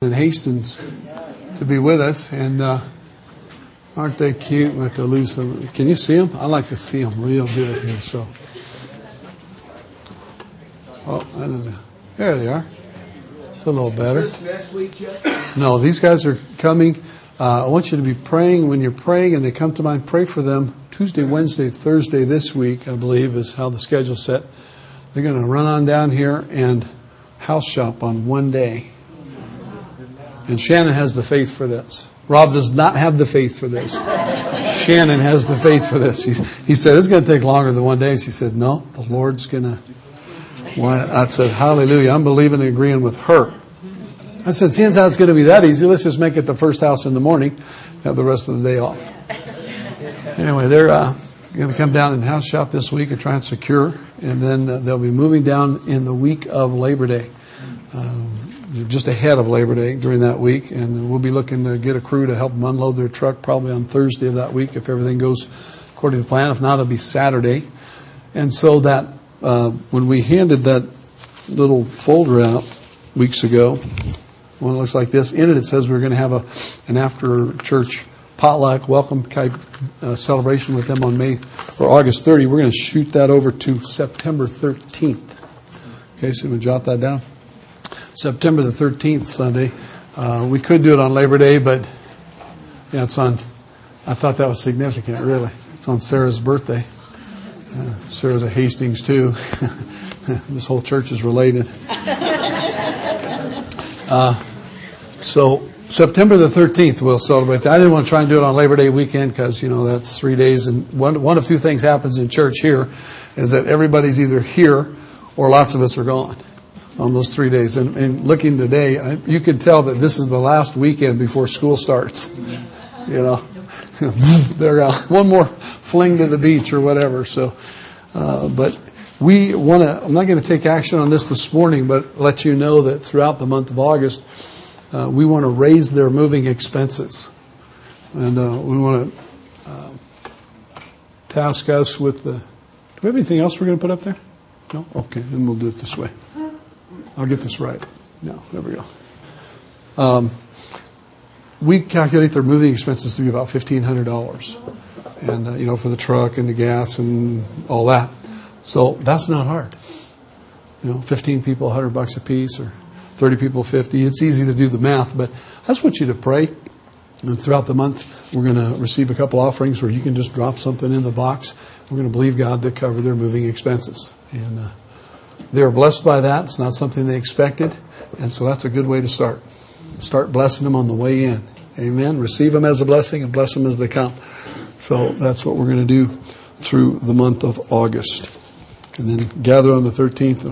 in Hastings to be with us, and uh, aren't they cute with the loose? Can you see them? I like to see them real good here. So, oh, there they are. It's a little better. No, these guys are coming. Uh, I want you to be praying when you're praying, and they come to mind. Pray for them. Tuesday, Wednesday, Thursday this week, I believe, is how the schedule's set. They're going to run on down here and house shop on one day. And Shannon has the faith for this. Rob does not have the faith for this. Shannon has the faith for this. He's, he said, it's going to take longer than one day. She said, no, the Lord's going to. I said, hallelujah. I'm believing and agreeing with her. I said, seeing how it's going to be that easy, let's just make it the first house in the morning, have the rest of the day off. Anyway, they're uh, going to come down and house shop this week and try and secure, and then uh, they'll be moving down in the week of Labor Day. Um, just ahead of Labor Day during that week, and we'll be looking to get a crew to help them unload their truck probably on Thursday of that week if everything goes according to plan. If not, it'll be Saturday. And so that uh, when we handed that little folder out weeks ago, one looks like this. In it, it says we're going to have a an after church potluck welcome type uh, celebration with them on May or August 30. We're going to shoot that over to September 13th. Okay, so we jot that down. September the 13th, Sunday. Uh, we could do it on Labor Day, but yeah, it's on. I thought that was significant, really. It's on Sarah's birthday. Uh, Sarah's a Hastings, too. this whole church is related. Uh, so, September the 13th, we'll celebrate that. I didn't want to try and do it on Labor Day weekend because, you know, that's three days. And one, one of two things happens in church here is that everybody's either here or lots of us are gone on those three days. And, and looking today, you can tell that this is the last weekend before school starts. You know, they're out. One more fling to the beach or whatever. So, uh, but we want to. I'm not going to take action on this this morning, but let you know that throughout the month of August, uh, we want to raise their moving expenses, and uh, we want to uh, task us with the. Do we have anything else we're going to put up there? No. Okay, then we'll do it this way. I'll get this right. No, there we go. Um, we calculate their moving expenses to be about fifteen hundred dollars, and uh, you know for the truck and the gas and all that. So that's not hard. You know, fifteen people, hundred bucks a piece, or thirty people, fifty. It's easy to do the math, but I just want you to pray. And throughout the month, we're going to receive a couple offerings where you can just drop something in the box. We're going to believe God to cover their moving expenses, and. Uh, they are blessed by that. It's not something they expected. And so that's a good way to start. Start blessing them on the way in. Amen. Receive them as a blessing and bless them as they come. So that's what we're going to do through the month of August. And then gather on the 13th.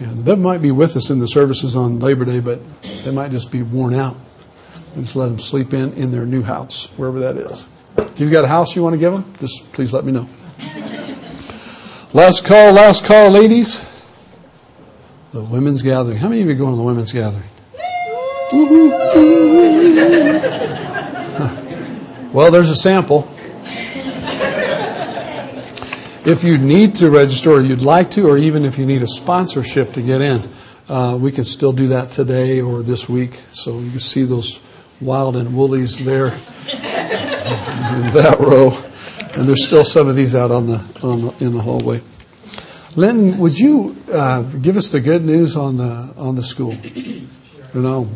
And they might be with us in the services on Labor Day, but they might just be worn out. And just let them sleep in in their new house, wherever that is. If you've got a house you want to give them, just please let me know. Last call, last call, ladies. The women's gathering. How many of you are going to the women's gathering? well, there's a sample. If you need to register or you'd like to, or even if you need a sponsorship to get in, uh, we can still do that today or this week. So you can see those wild and woolies there in that row. And there's still some of these out on the, on the in the hallway. Linton, would you uh, give us the good news on the on the school? You know,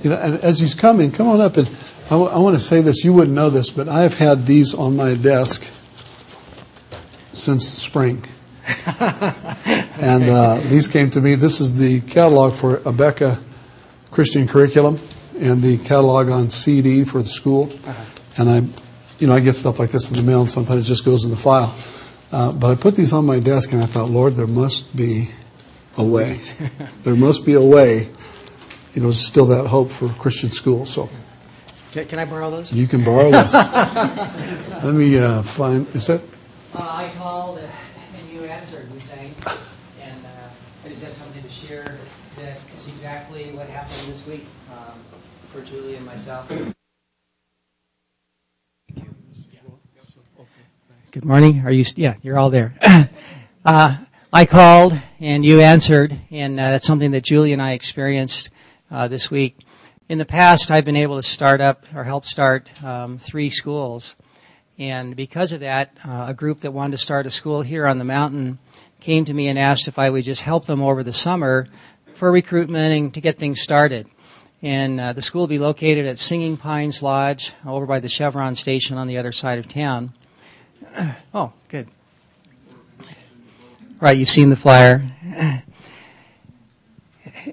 you know, and as he's coming, come on up and I, w- I want to say this. You wouldn't know this, but I've had these on my desk since spring, and uh, these came to me. This is the catalog for Abeka Christian Curriculum and the catalog on CD for the school. Uh-huh. And I, you know, I get stuff like this in the mail, and sometimes it just goes in the file. Uh, but I put these on my desk and I thought, Lord, there must be a way. there must be a way. You know, still that hope for Christian school. So, can, can I borrow those? You can borrow those. Let me uh, find. Is that? Uh, I called and you answered. We sang, and uh, I just have something to share that is exactly what happened this week um, for Julie and myself. Good morning. Are you? Yeah, you're all there. uh, I called and you answered, and uh, that's something that Julie and I experienced uh, this week. in the past, I've been able to start up or help start um, three schools. And because of that, uh, a group that wanted to start a school here on the mountain came to me and asked if I would just help them over the summer for recruitment and to get things started. And uh, the school will be located at Singing Pines Lodge over by the Chevron station on the other side of town. oh, good. Right, you've seen the flyer.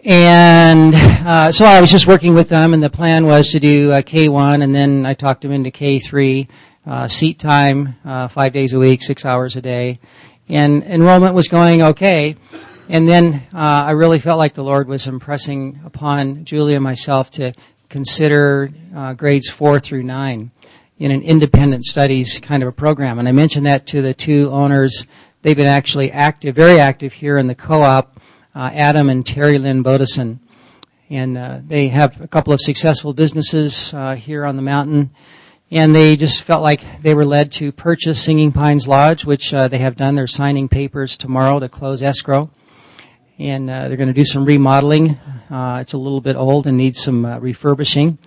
And uh, so I was just working with them, and the plan was to do uh, K1, and then I talked them into K3, uh, seat time, uh, five days a week, six hours a day. And enrollment was going okay. And then uh, I really felt like the Lord was impressing upon Julie and myself to consider uh, grades four through nine in an independent studies kind of a program. And I mentioned that to the two owners. They've been actually active, very active here in the co-op uh, Adam and Terry Lynn Bodison. And uh, they have a couple of successful businesses uh, here on the mountain. And they just felt like they were led to purchase Singing Pines Lodge, which uh, they have done. They're signing papers tomorrow to close escrow. And uh, they're going to do some remodeling. Uh, it's a little bit old and needs some refurbishing.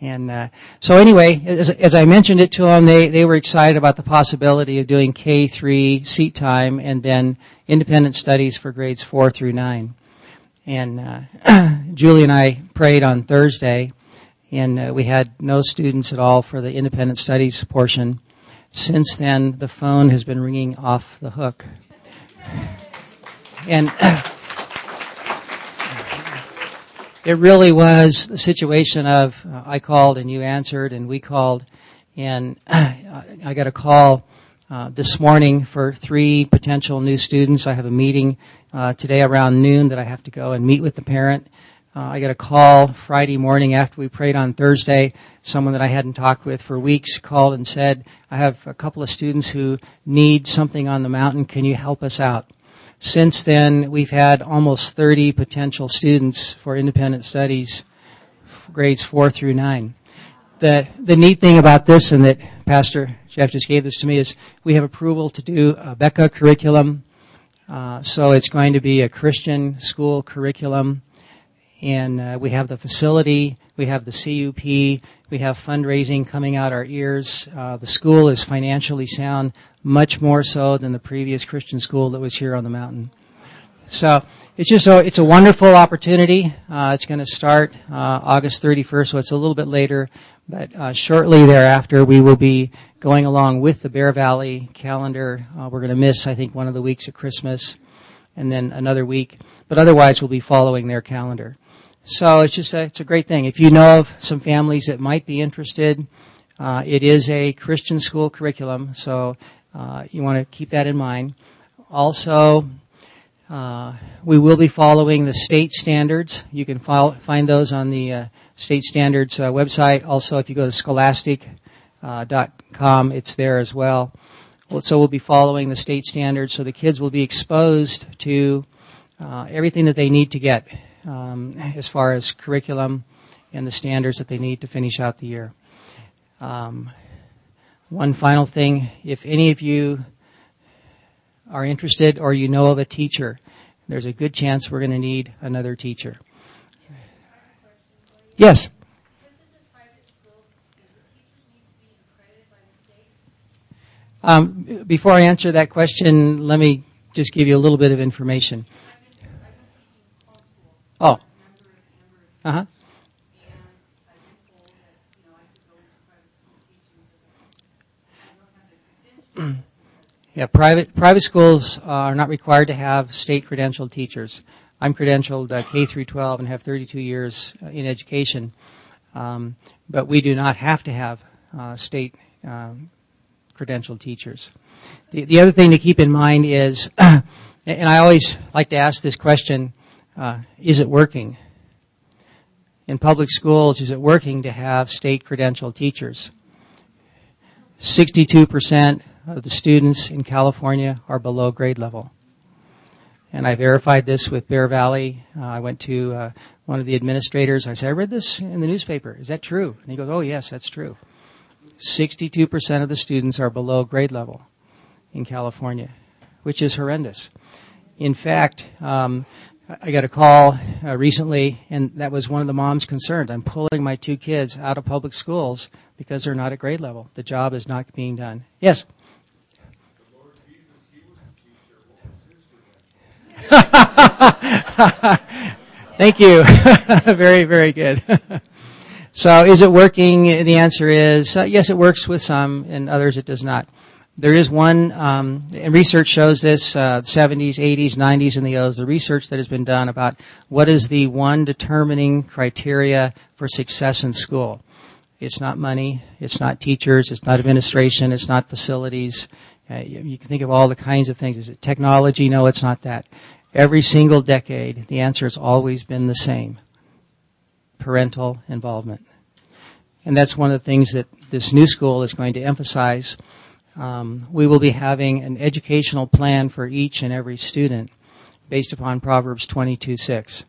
And uh, so anyway, as, as, I mentioned it to them, they, they were excited about the possibility of doing K3 seat time and then independent studies for grades 4 through 9. And uh, Julie and I prayed on Thursday, and uh, we had no students at all for the independent studies portion. Since then, the phone has been ringing off the hook. And it really was the situation of uh, I called and you answered and we called and I got a call uh, this morning for three potential new students. I have a meeting uh, today around noon that I have to go and meet with the parent. Uh, I got a call Friday morning after we prayed on Thursday. Someone that I hadn't talked with for weeks called and said, I have a couple of students who need something on the mountain. Can you help us out? Since then, we've had almost 30 potential students for independent studies, grades four through nine. The, the neat thing about this, and that Pastor Jeff just gave this to me, is we have approval to do Abeka curriculum. Uh, so it's going to be a Christian school curriculum. And uh, we have the facility, we have the CUP, we have fundraising coming out our ears. Uh, the school is financially sound much more so than the previous Christian school that was here on the mountain. So it's just a, it's a wonderful opportunity. Uh, it's going to start uh, August 31st, so it's a little bit later. But uh, shortly thereafter, we will be going along with the Bear Valley calendar. Uh, we're going to miss, I think, one of the weeks at Christmas, and then another week. But otherwise, we'll be following their calendar. So it's just a, it's a great thing. If you know of some families that might be interested, uh, it is a Christian school curriculum, so uh, you want to keep that in mind. Also, uh, we will be following the state standards. You can find those on the uh, state standards uh, website. Also, if you go to scholastic.com, uh, it's there as well. So we'll be following the state standards, so the kids will be exposed to everything that they need to get um, as far as curriculum and the standards that they need to finish out the year. Um, one final thing, if any of you are interested or you know of a teacher, there's a good chance we're going to need another teacher. Yes. Um, before I answer that question, let me just give you a little bit of information. Oh. Uh huh. yeah, private private schools are not required to have state credentialed teachers. I'm credentialed uh, K through 12 and have 32 years uh, in education, um, but we do not have to have uh, state um, credentialed teachers. The, the other thing to keep in mind is, and I always like to ask this question: uh, Is it working? In public schools, is it working to have state credentialed teachers? 62% of the students in California are below grade level. And I verified this with Bear Valley. Uh, I went to uh, one of the administrators. I said, I read this in the newspaper. Is that true? And he goes, Oh, yes, that's true. 62% of the students are below grade level in California, which is horrendous. In fact, um, I got a call uh, recently, and that was one of the moms concerned. I'm pulling my two kids out of public schools because they're not at grade level. The job is not being done. Yes. Thank you. very, very good. so, is it working? The answer is uh, yes, it works with some, and others it does not. There is one, um, and research shows this, uh, 70s, 80s, 90s, and the O's, the research that has been done about what is the one determining criteria for success in school. It's not money, it's not teachers, it's not administration, it's not facilities. Uh, you, you can think of all the kinds of things. Is it technology? No, it's not that. Every single decade, the answer has always been the same. Parental involvement. And that's one of the things that this new school is going to emphasize um, we will be having an educational plan for each and every student based upon Proverbs 22:6,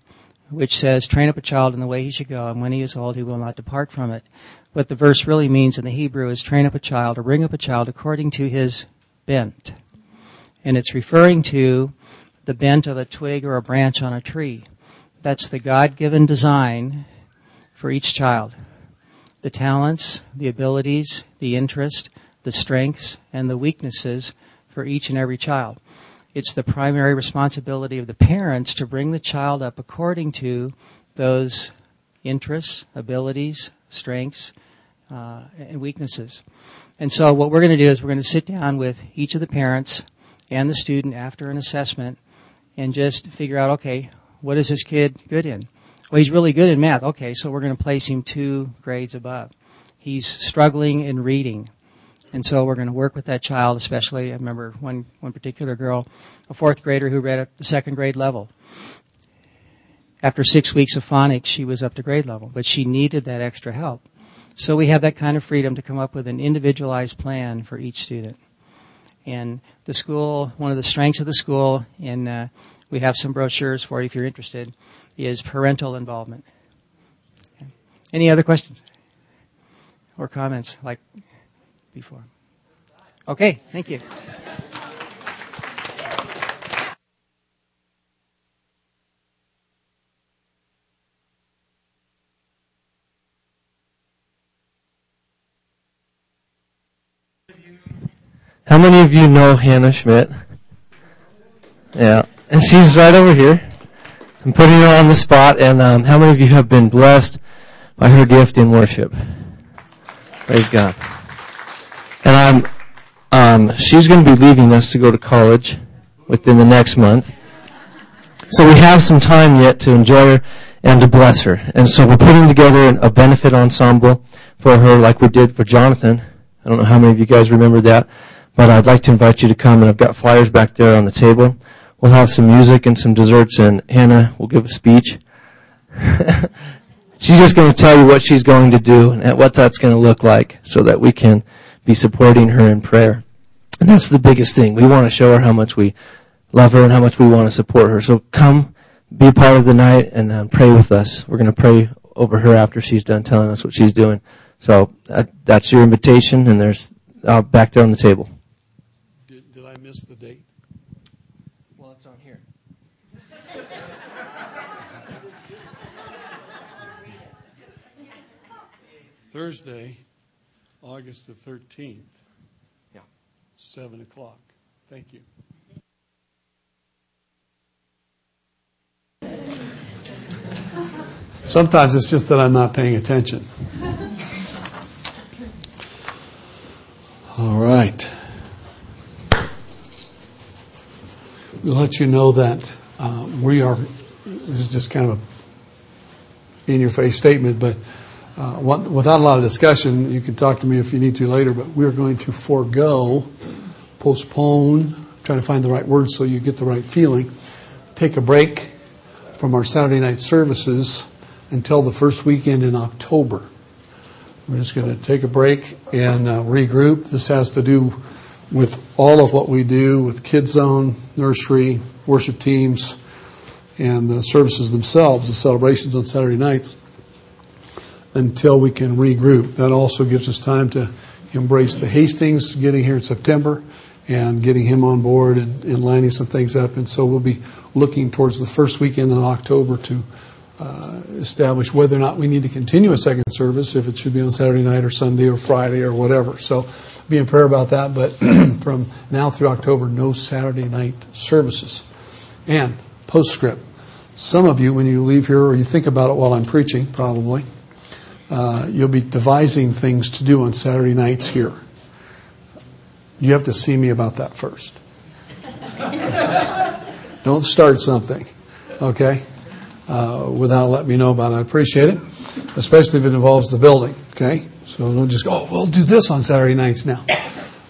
which says, "Train up a child in the way he should go, and when he is old, he will not depart from it." What the verse really means in the Hebrew is train up a child or bring up a child according to his bent. And it's referring to the bent of a twig or a branch on a tree. That's the God-given design for each child. The talents, the abilities, the interest, the strengths and the weaknesses for each and every child. It's the primary responsibility of the parents to bring the child up according to those interests, abilities, strengths, uh, and weaknesses. And so what we're going to do is we're going to sit down with each of the parents and the student after an assessment and just figure out, okay, what is this kid good in? Well, he's really good in math. Okay, so we're going to place him two grades above. He's struggling in reading. And so we're going to work with that child, especially, I remember one, one particular girl, a fourth grader who read at the second grade level. After six weeks of phonics, she was up to grade level, but she needed that extra help. So we have that kind of freedom to come up with an individualized plan for each student. And the school, one of the strengths of the school, and uh, we have some brochures for you if you're interested, is parental involvement. Any other questions or comments? Like before. Okay, thank you. How many of you know Hannah Schmidt? Yeah, and she's right over here. I'm putting her on the spot, and um, how many of you have been blessed by her gift in worship? Praise God. And I'm, um, she's going to be leaving us to go to college within the next month. So we have some time yet to enjoy her and to bless her. And so we're putting together a benefit ensemble for her like we did for Jonathan. I don't know how many of you guys remember that, but I'd like to invite you to come and I've got flyers back there on the table. We'll have some music and some desserts and Hannah will give a speech. she's just going to tell you what she's going to do and what that's going to look like so that we can be supporting her in prayer. And that's the biggest thing. We want to show her how much we love her and how much we want to support her. So come, be a part of the night and uh, pray with us. We're going to pray over her after she's done telling us what she's doing. So uh, that's your invitation, and there's uh, back there on the table. Did, did I miss the date? Well, it's on here. Thursday, August the 13th. Yeah. 7 o'clock. Thank you. Sometimes it's just that I'm not paying attention. All right. We'll let you know that uh, we are, this is just kind of a in your face statement, but uh, without a lot of discussion, you can talk to me if you need to later, but we're going to forego, postpone, try to find the right words so you get the right feeling, take a break from our Saturday night services until the first weekend in October. We're just going to take a break and uh, regroup. This has to do with all of what we do with Kids Zone, nursery, worship teams, and the services themselves, the celebrations on Saturday nights until we can regroup. That also gives us time to embrace the Hastings getting here in September and getting him on board and, and lining some things up. And so we'll be looking towards the first weekend in October to uh, establish whether or not we need to continue a second service, if it should be on Saturday night or Sunday or Friday or whatever. So be in prayer about that. But from now through October, no Saturday night services. And postscript. Some of you, when you leave here or you think about it while I'm preaching, probably, uh, you'll be devising things to do on Saturday nights here. You have to see me about that first. Don't start something, okay, uh, without letting me know about it. I appreciate it, especially if it involves the building, okay? So don't just go, oh, we'll do this on Saturday nights now.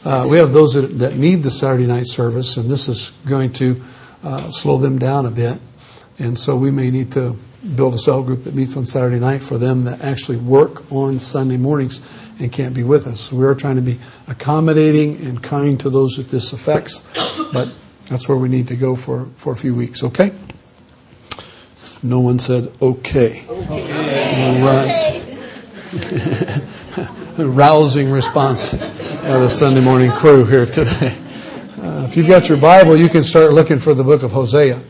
Uh, we have those that, that, need the Saturday night service, and this is going to uh, slow them down a bit. And so we may need to build a cell group that meets on Saturday night for them that actually work on Sunday mornings and can't be with us. So we are trying to be accommodating and kind to those that this affects, but that's where we need to go for, for a few weeks, okay? No one said okay. okay. Rousing response by the Sunday morning crew here today. Uh, if you've got your Bible, you can start looking for the book of Hosea.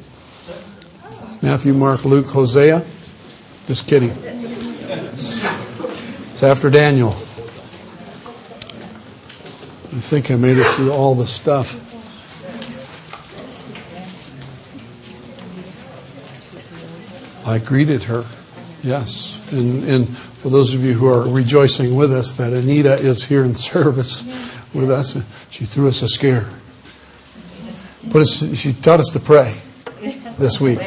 Matthew, Mark, Luke, Hosea. Just kidding. It's after Daniel. I think I made it through all the stuff. I greeted her. Yes. And, and for those of you who are rejoicing with us that Anita is here in service with us, she threw us a scare. Us, she taught us to pray this week.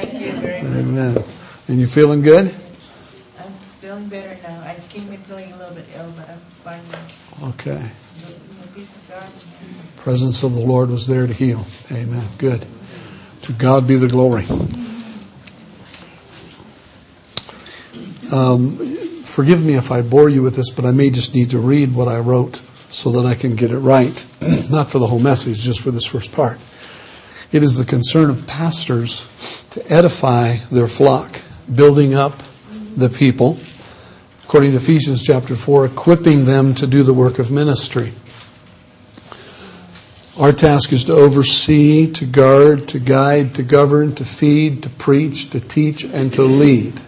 Amen. And you feeling good? I'm feeling better now. I came in feeling a little bit ill, but I'm fine now. Okay. Presence of the Lord was there to heal. Amen. Good. To God be the glory. Um, forgive me if I bore you with this, but I may just need to read what I wrote so that I can get it right. Not for the whole message, just for this first part. It is the concern of pastors to edify their flock, building up the people, according to Ephesians chapter 4, equipping them to do the work of ministry. Our task is to oversee, to guard, to guide, to govern, to feed, to preach, to teach, and to lead.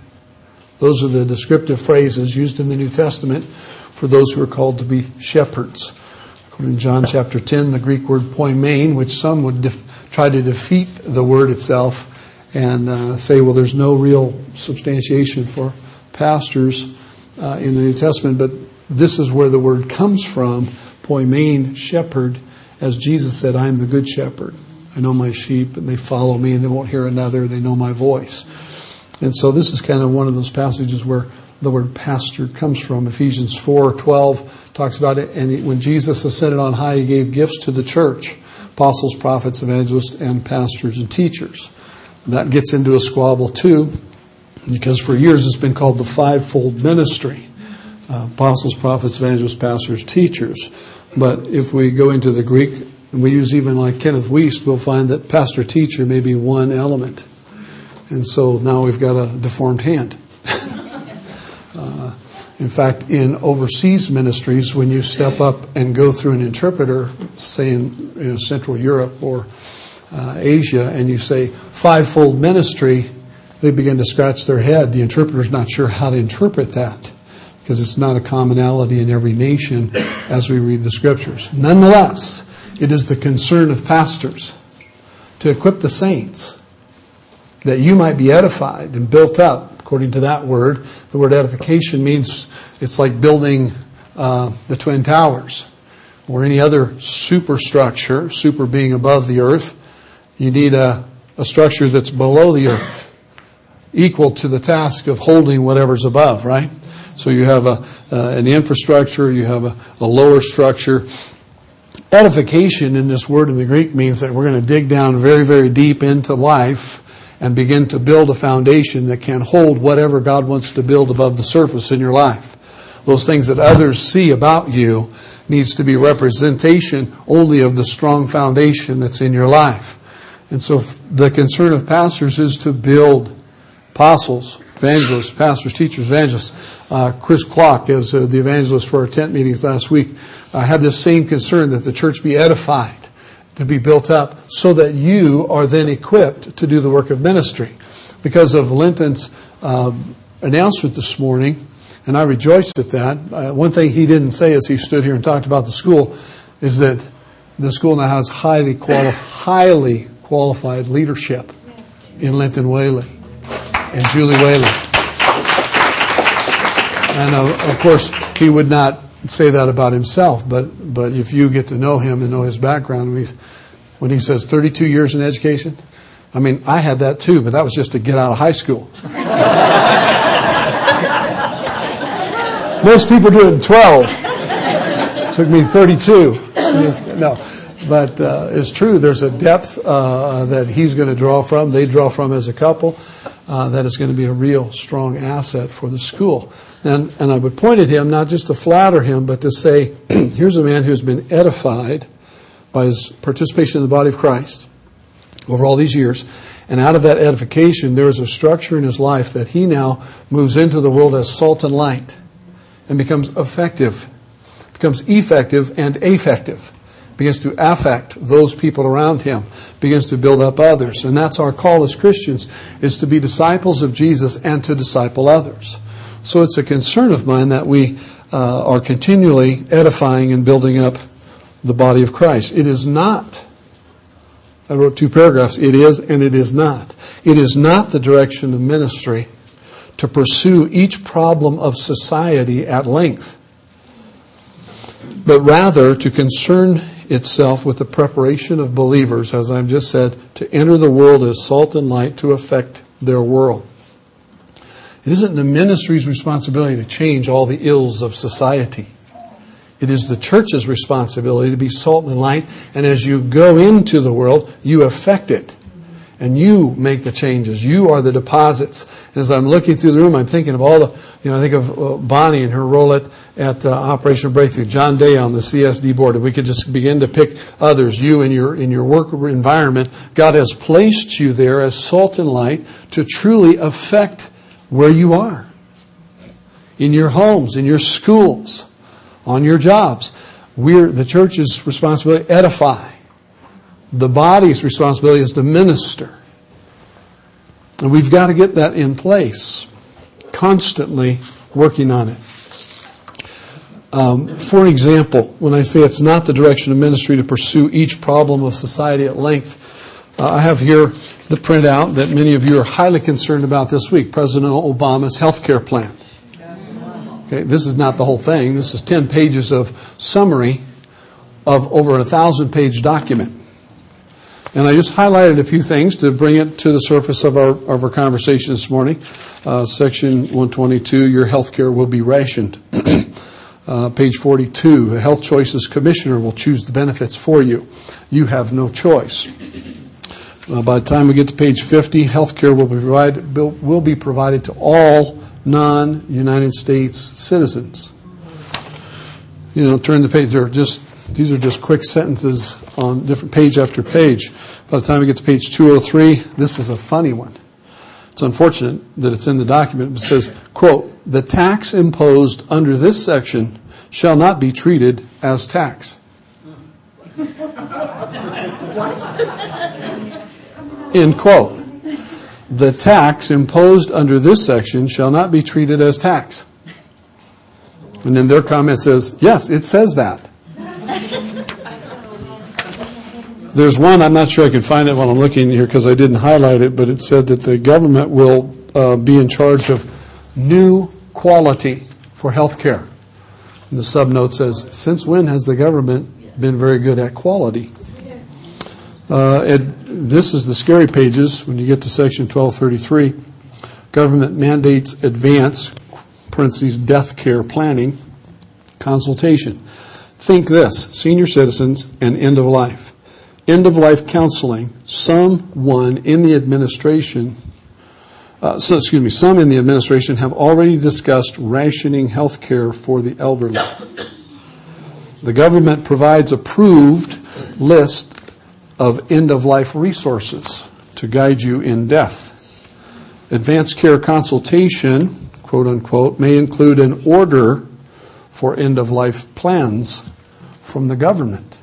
Those are the descriptive phrases used in the New Testament for those who are called to be shepherds. According to John chapter 10, the Greek word poimen, which some would def- try to defeat the word itself, and uh, say, well, there's no real substantiation for pastors uh, in the New Testament, but this is where the word comes from, poimen, shepherd, as Jesus said, I am the good shepherd. I know my sheep, and they follow me, and they won't hear another. They know my voice. And so this is kind of one of those passages where the word pastor comes from. Ephesians 4:12 talks about it, and when Jesus ascended on high, he gave gifts to the church: apostles, prophets, evangelists, and pastors and teachers. That gets into a squabble too, because for years it's been called the fivefold ministry uh, apostles, prophets, evangelists, pastors, teachers. But if we go into the Greek, and we use even like Kenneth Wuest, we'll find that pastor teacher may be one element. And so now we've got a deformed hand. uh, in fact, in overseas ministries, when you step up and go through an interpreter, say in you know, Central Europe or uh, Asia and you say fivefold ministry, they begin to scratch their head. The interpreter's not sure how to interpret that because it's not a commonality in every nation as we read the scriptures. Nonetheless, it is the concern of pastors to equip the saints that you might be edified and built up according to that word. The word edification means it's like building uh, the Twin Towers or any other superstructure, super being above the earth. You need a, a structure that's below the earth, equal to the task of holding whatever's above, right? So you have a, uh, an infrastructure, you have a, a lower structure. Edification in this word in the Greek means that we're going to dig down very, very deep into life and begin to build a foundation that can hold whatever God wants to build above the surface in your life. Those things that others see about you needs to be representation only of the strong foundation that's in your life. And so the concern of pastors is to build apostles, evangelists, pastors, teachers, evangelists. Uh, Chris Clock, as uh, the evangelist for our tent meetings last week, uh, had this same concern that the church be edified to be built up so that you are then equipped to do the work of ministry. Because of Linton's um, announcement this morning, and I rejoiced at that. Uh, one thing he didn't say as he stood here and talked about the school is that the school now has highly, quali- highly qualified leadership in Linton Whaley and Julie Whaley. And uh, of course, he would not say that about himself, but, but if you get to know him and know his background, we, when he says 32 years in education, I mean, I had that too, but that was just to get out of high school. Most people do it in 12. It took me 32. No, but uh, it's true. There's a depth uh, that he's going to draw from, they draw from as a couple, uh, that is going to be a real strong asset for the school. And, and I would point at him not just to flatter him, but to say, here's a man who's been edified by his participation in the body of Christ over all these years. And out of that edification, there is a structure in his life that he now moves into the world as salt and light and becomes effective, becomes effective and affective, begins to affect those people around him, begins to build up others. And that's our call as Christians, is to be disciples of Jesus and to disciple others. So it's a concern of mine that we uh, are continually edifying and building up the body of Christ. It is not, I wrote two paragraphs, it is and it is not. It is not the direction of ministry to pursue each problem of society at length, but rather to concern itself with the preparation of believers, as I've just said, to enter the world as salt and light to affect their world. It isn't the ministry's responsibility to change all the ills of society. It is the church's responsibility to be salt and light, and as you go into the world, you affect it and you make the changes. You are the deposits. As I'm looking through the room, I'm thinking of all the, you know, I think of uh, Bonnie and her role at, at uh, Operation Breakthrough, John Day on the CSD board, and we could just begin to pick others. You in your, in your work environment, God has placed you there as salt and light to truly affect where you are. In your homes, in your schools, on your jobs. We're, the church's responsibility, edify the body's responsibility is to minister. And we've got to get that in place, constantly working on it. Um, for example, when I say it's not the direction of ministry to pursue each problem of society at length, uh, I have here the printout that many of you are highly concerned about this week President Obama's health care plan. Okay, this is not the whole thing. This is 10 pages of summary of over a thousand page document. And I just highlighted a few things to bring it to the surface of our, of our conversation this morning. Uh, section 122, your health care will be rationed. uh, page 42, the Health Choices Commissioner will choose the benefits for you. You have no choice. Uh, by the time we get to page 50, health care will be provided, will be provided to all non-United States citizens. You know, turn the page. They're just these are just quick sentences on different page after page. By the time we get to page 203, this is a funny one. It's unfortunate that it's in the document. It says, quote, the tax imposed under this section shall not be treated as tax. End quote. The tax imposed under this section shall not be treated as tax. And then their comment says, yes, it says that. There's one, I'm not sure I can find it while I'm looking here because I didn't highlight it, but it said that the government will uh, be in charge of new quality for health care. The subnote says, Since when has the government been very good at quality? Uh, it, this is the scary pages when you get to section 1233. Government mandates advance, parentheses, death care planning, consultation. Think this senior citizens and end of life end of life counseling, someone in the administration, uh, so, excuse me, some in the administration have already discussed rationing health care for the elderly. The government provides approved list of end of life resources to guide you in death. Advanced care consultation, quote unquote, may include an order for end of life plans from the government.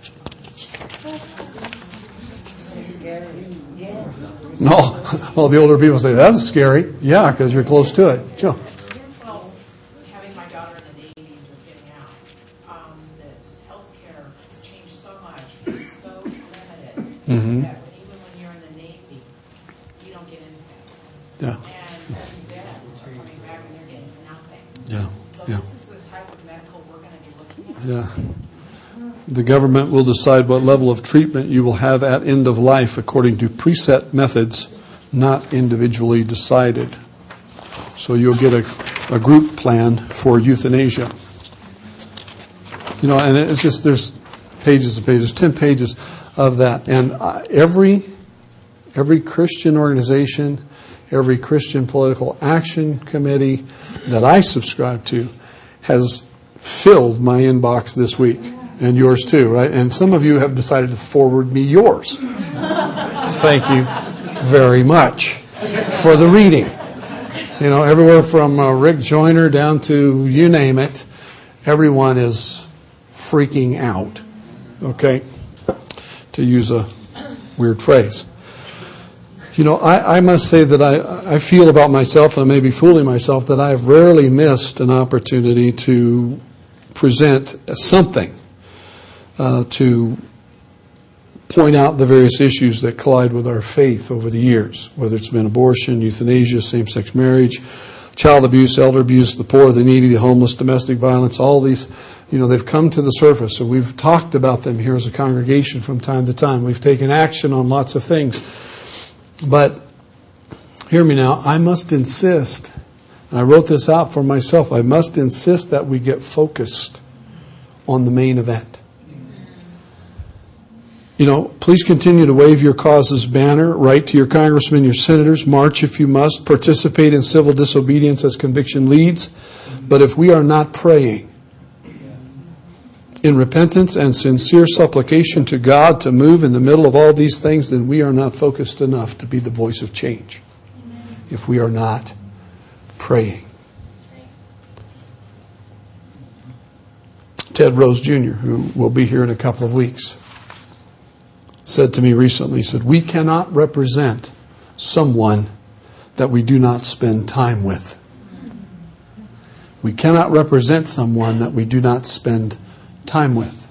No, all the older people say, that's scary. Yeah, because you're close to it. Joe. Well, having my daughter in the Navy and just getting out, um, this healthcare has changed so much, it's so limited, mm-hmm. that when- even when you're in the Navy, you don't get anything. Yeah, And these vets are coming back and they're getting nothing. yeah, So yeah. this is the type of medical we're gonna be looking at. Yeah. The government will decide what level of treatment you will have at end of life according to preset methods, not individually decided. So you'll get a, a group plan for euthanasia. You know, and it's just, there's pages and pages, 10 pages of that. And uh, every, every Christian organization, every Christian political action committee that I subscribe to has filled my inbox this week, and yours too, right? And some of you have decided to forward me yours. Thank you very much for the reading. You know, everywhere from uh, Rick Joyner down to you name it, everyone is freaking out. Okay? To use a weird phrase. You know, I, I must say that I, I feel about myself, and I may be fooling myself, that I have rarely missed an opportunity to present something uh, to point out the various issues that collide with our faith over the years, whether it's been abortion, euthanasia, same sex marriage, child abuse, elder abuse, the poor, the needy, the homeless, domestic violence, all these, you know, they've come to the surface. And we've talked about them here as a congregation from time to time. We've taken action on lots of things. But hear me now, I must insist, and I wrote this out for myself, I must insist that we get focused on the main event. You know, please continue to wave your cause's banner, write to your congressmen, your senators, march if you must, participate in civil disobedience as conviction leads. But if we are not praying in repentance and sincere supplication to God to move in the middle of all these things, then we are not focused enough to be the voice of change. If we are not praying. Ted Rose Jr., who will be here in a couple of weeks, said to me recently, he said, We cannot represent someone that we do not spend time with. We cannot represent someone that we do not spend time with.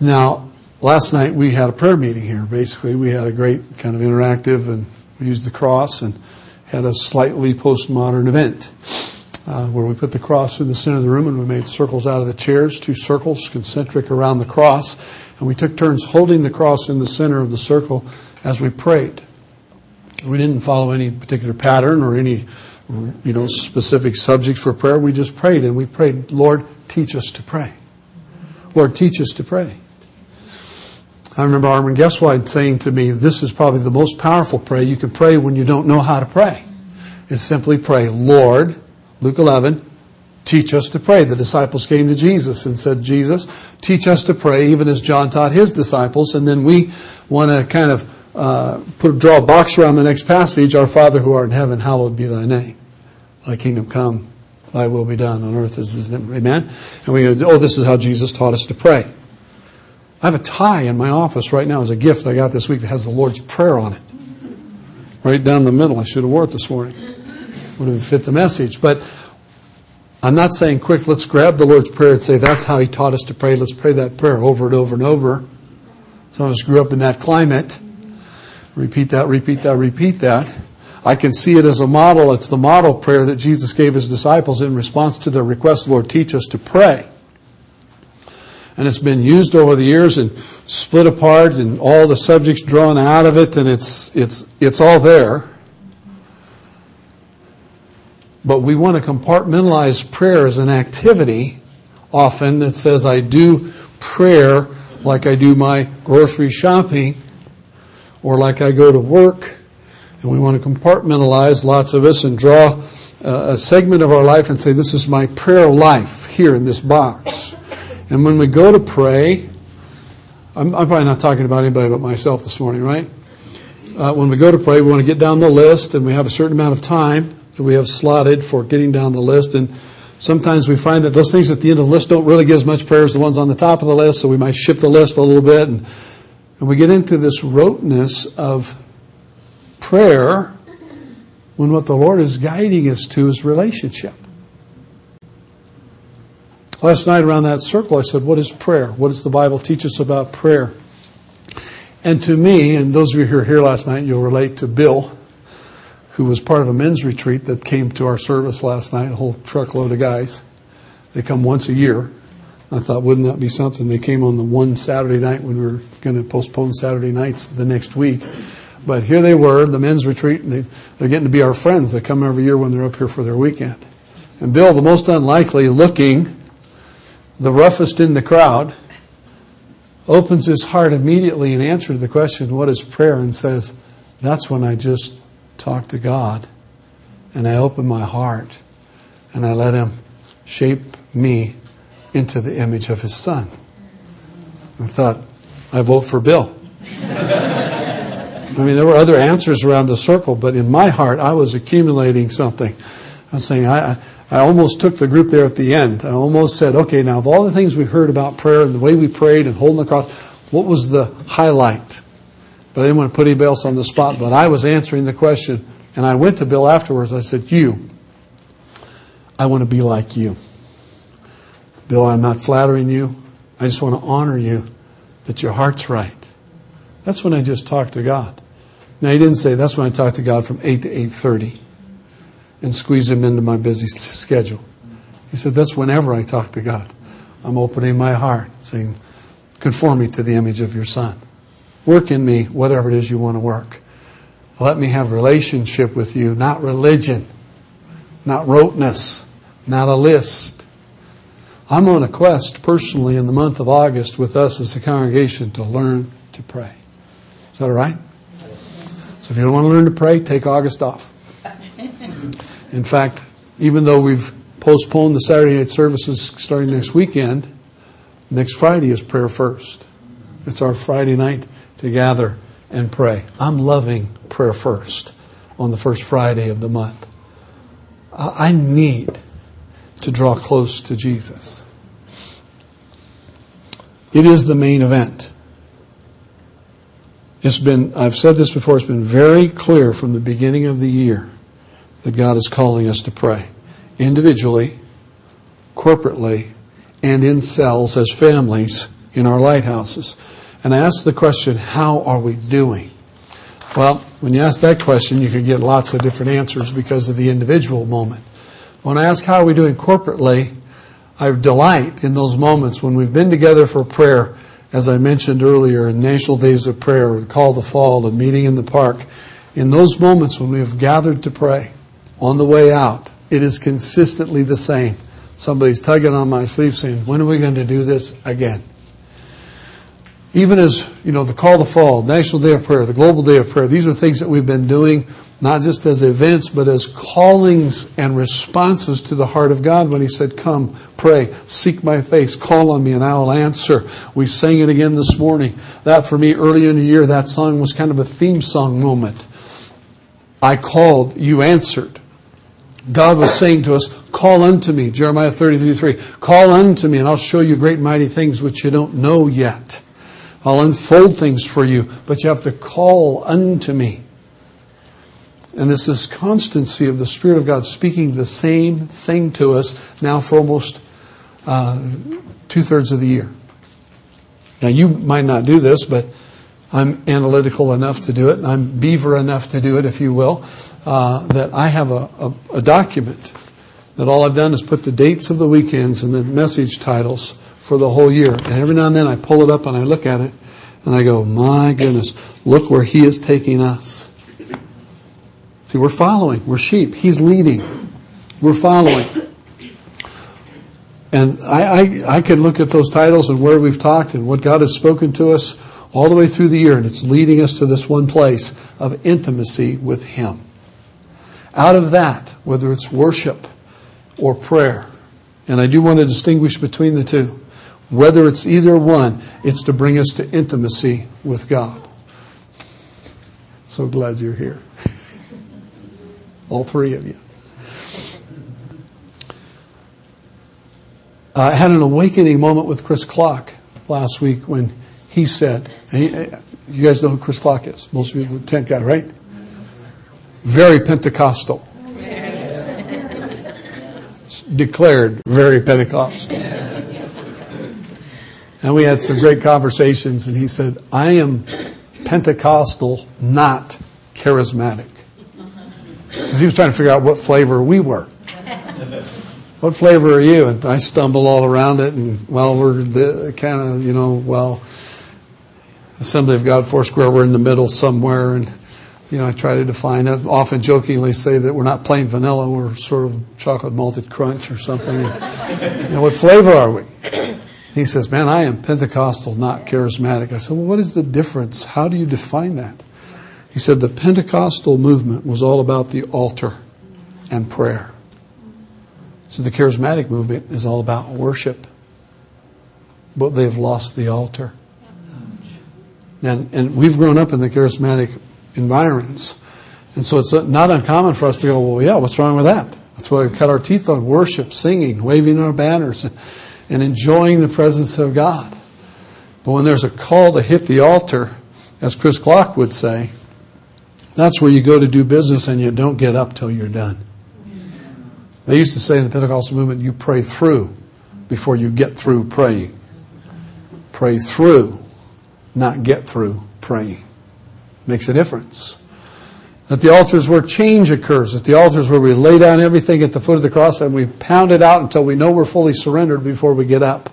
Now, last night we had a prayer meeting here. Basically, we had a great kind of interactive and we used the cross and had a slightly postmodern event uh, where we put the cross in the center of the room and we made circles out of the chairs, two circles concentric around the cross, and we took turns holding the cross in the center of the circle as we prayed. We didn't follow any particular pattern or any you know specific subjects for prayer. We just prayed and we prayed, Lord, teach us to pray. Lord, teach us to pray. I remember Armin Gesswein saying to me, this is probably the most powerful prayer you can pray when you don't know how to pray. Is simply pray, Lord, Luke 11, teach us to pray. The disciples came to Jesus and said, Jesus, teach us to pray, even as John taught his disciples. And then we want to kind of uh, put draw a box around the next passage. Our Father who art in heaven, hallowed be thy name. Thy kingdom come, thy will be done on earth as is in Amen. And we go, oh, this is how Jesus taught us to pray. I have a tie in my office right now as a gift I got this week that has the Lord's Prayer on it. Right down the middle. I should have wore it this morning. Would have fit the message. But I'm not saying quick, let's grab the Lord's Prayer and say that's how He taught us to pray. Let's pray that prayer over and over and over. Some of us grew up in that climate. Repeat that, repeat that, repeat that. I can see it as a model. It's the model prayer that Jesus gave His disciples in response to their request, Lord, teach us to pray and it's been used over the years and split apart and all the subjects drawn out of it and it's it's it's all there but we want to compartmentalize prayer as an activity often that says I do prayer like I do my grocery shopping or like I go to work and we want to compartmentalize lots of us and draw a segment of our life and say this is my prayer life here in this box and when we go to pray, I'm, I'm, probably not talking about anybody but myself this morning, right? Uh, when we go to pray, we want to get down the list, and we have a certain amount of time that we have slotted for getting down the list. And sometimes we find that those things at the end of the list don't really get as much prayer as the ones on the top of the list, so we might shift the list a little bit. And, and we get into this roteness of prayer when what the Lord is guiding us to is relationship. Last night around that circle, I said, What is prayer? What does the Bible teach us about prayer? And to me, and those of you who were here last night, you'll relate to Bill, who was part of a men's retreat that came to our service last night, a whole truckload of guys. They come once a year. I thought, wouldn't that be something? They came on the one Saturday night when we were going to postpone Saturday nights the next week. But here they were, the men's retreat, and they, they're getting to be our friends. They come every year when they're up here for their weekend. And Bill, the most unlikely looking, the roughest in the crowd, opens his heart immediately in answer to the question, What is prayer? and says, That's when I just talk to God and I open my heart and I let Him shape me into the image of His Son. I thought, I vote for Bill. I mean, there were other answers around the circle, but in my heart, I was accumulating something. I was saying, I, I almost took the group there at the end. I almost said, okay, now of all the things we heard about prayer and the way we prayed and holding the cross, what was the highlight? But I didn't want to put anybody else on the spot, but I was answering the question. And I went to Bill afterwards. I said, You, I want to be like you. Bill, I'm not flattering you. I just want to honor you that your heart's right. That's when I just talked to God. Now he didn't say that's when I talk to God from 8 to 8:30 and squeeze him into my busy schedule. He said that's whenever I talk to God. I'm opening my heart saying conform me to the image of your son. Work in me whatever it is you want to work. Let me have relationship with you, not religion, not roteness, not a list. I'm on a quest personally in the month of August with us as a congregation to learn to pray. Is that all right? So if you don't want to learn to pray, take August off. In fact, even though we've postponed the Saturday night services starting next weekend, next Friday is prayer first. It's our Friday night to gather and pray. I'm loving prayer first on the first Friday of the month. I need to draw close to Jesus. It is the main event. It's been, I've said this before, it's been very clear from the beginning of the year that God is calling us to pray. Individually, corporately, and in cells as families in our lighthouses. And I ask the question, how are we doing? Well, when you ask that question, you can get lots of different answers because of the individual moment. When I ask how are we doing corporately, I delight in those moments when we've been together for prayer, as I mentioned earlier, in National Days of Prayer, or Call the Fall, a meeting in the park. In those moments when we have gathered to pray, on the way out, it is consistently the same. Somebody's tugging on my sleeve saying, when are we going to do this again? Even as, you know, the call to fall, National Day of Prayer, the Global Day of Prayer, these are things that we've been doing not just as events, but as callings and responses to the heart of God when He said, Come, pray, seek my face, call on me, and I will answer. We sang it again this morning. That for me, early in the year, that song was kind of a theme song moment. I called, you answered. God was saying to us, Call unto me, Jeremiah 33 3. Call unto me, and I'll show you great mighty things which you don't know yet. I'll unfold things for you, but you have to call unto me. And this is constancy of the Spirit of God speaking the same thing to us now for almost uh, two thirds of the year. Now, you might not do this, but I'm analytical enough to do it. And I'm beaver enough to do it, if you will, uh, that I have a, a, a document that all I've done is put the dates of the weekends and the message titles for the whole year. And every now and then I pull it up and I look at it and I go, my goodness, look where he is taking us. See, we're following. We're sheep. He's leading. We're following. And I, I, I can look at those titles and where we've talked and what God has spoken to us all the way through the year, and it's leading us to this one place of intimacy with Him. Out of that, whether it's worship or prayer, and I do want to distinguish between the two, whether it's either one, it's to bring us to intimacy with God. So glad you're here. All three of you. I had an awakening moment with Chris Clark last week when he said, he, you guys know who Chris Clark is? Most of you, the tent guy, right? Very Pentecostal. Declared very Pentecostal. And we had some great conversations, and he said, I am Pentecostal, not charismatic. Because he was trying to figure out what flavor we were. What flavor are you? And I stumble all around it, and well, we're the kind of, you know, well, Assembly of God Foursquare, we're in the middle somewhere, and you know, I try to define it. Often jokingly say that we're not plain vanilla, we're sort of chocolate malted crunch or something. you know, what flavor are we? He says, Man, I am Pentecostal, not charismatic. I said, Well, what is the difference? How do you define that? He said, The Pentecostal movement was all about the altar and prayer. So the charismatic movement is all about worship, but they've lost the altar. And, and we've grown up in the charismatic environments. And so it's not uncommon for us to go, well, yeah, what's wrong with that? That's why we cut our teeth on worship, singing, waving our banners, and, enjoying the presence of God. But when there's a call to hit the altar, as Chris Clark would say, that's where you go to do business and you don't get up till you're done. They used to say in the Pentecostal movement, you pray through before you get through praying. Pray through, not get through praying. Makes a difference. At the altars where change occurs, at the altars where we lay down everything at the foot of the cross and we pound it out until we know we're fully surrendered before we get up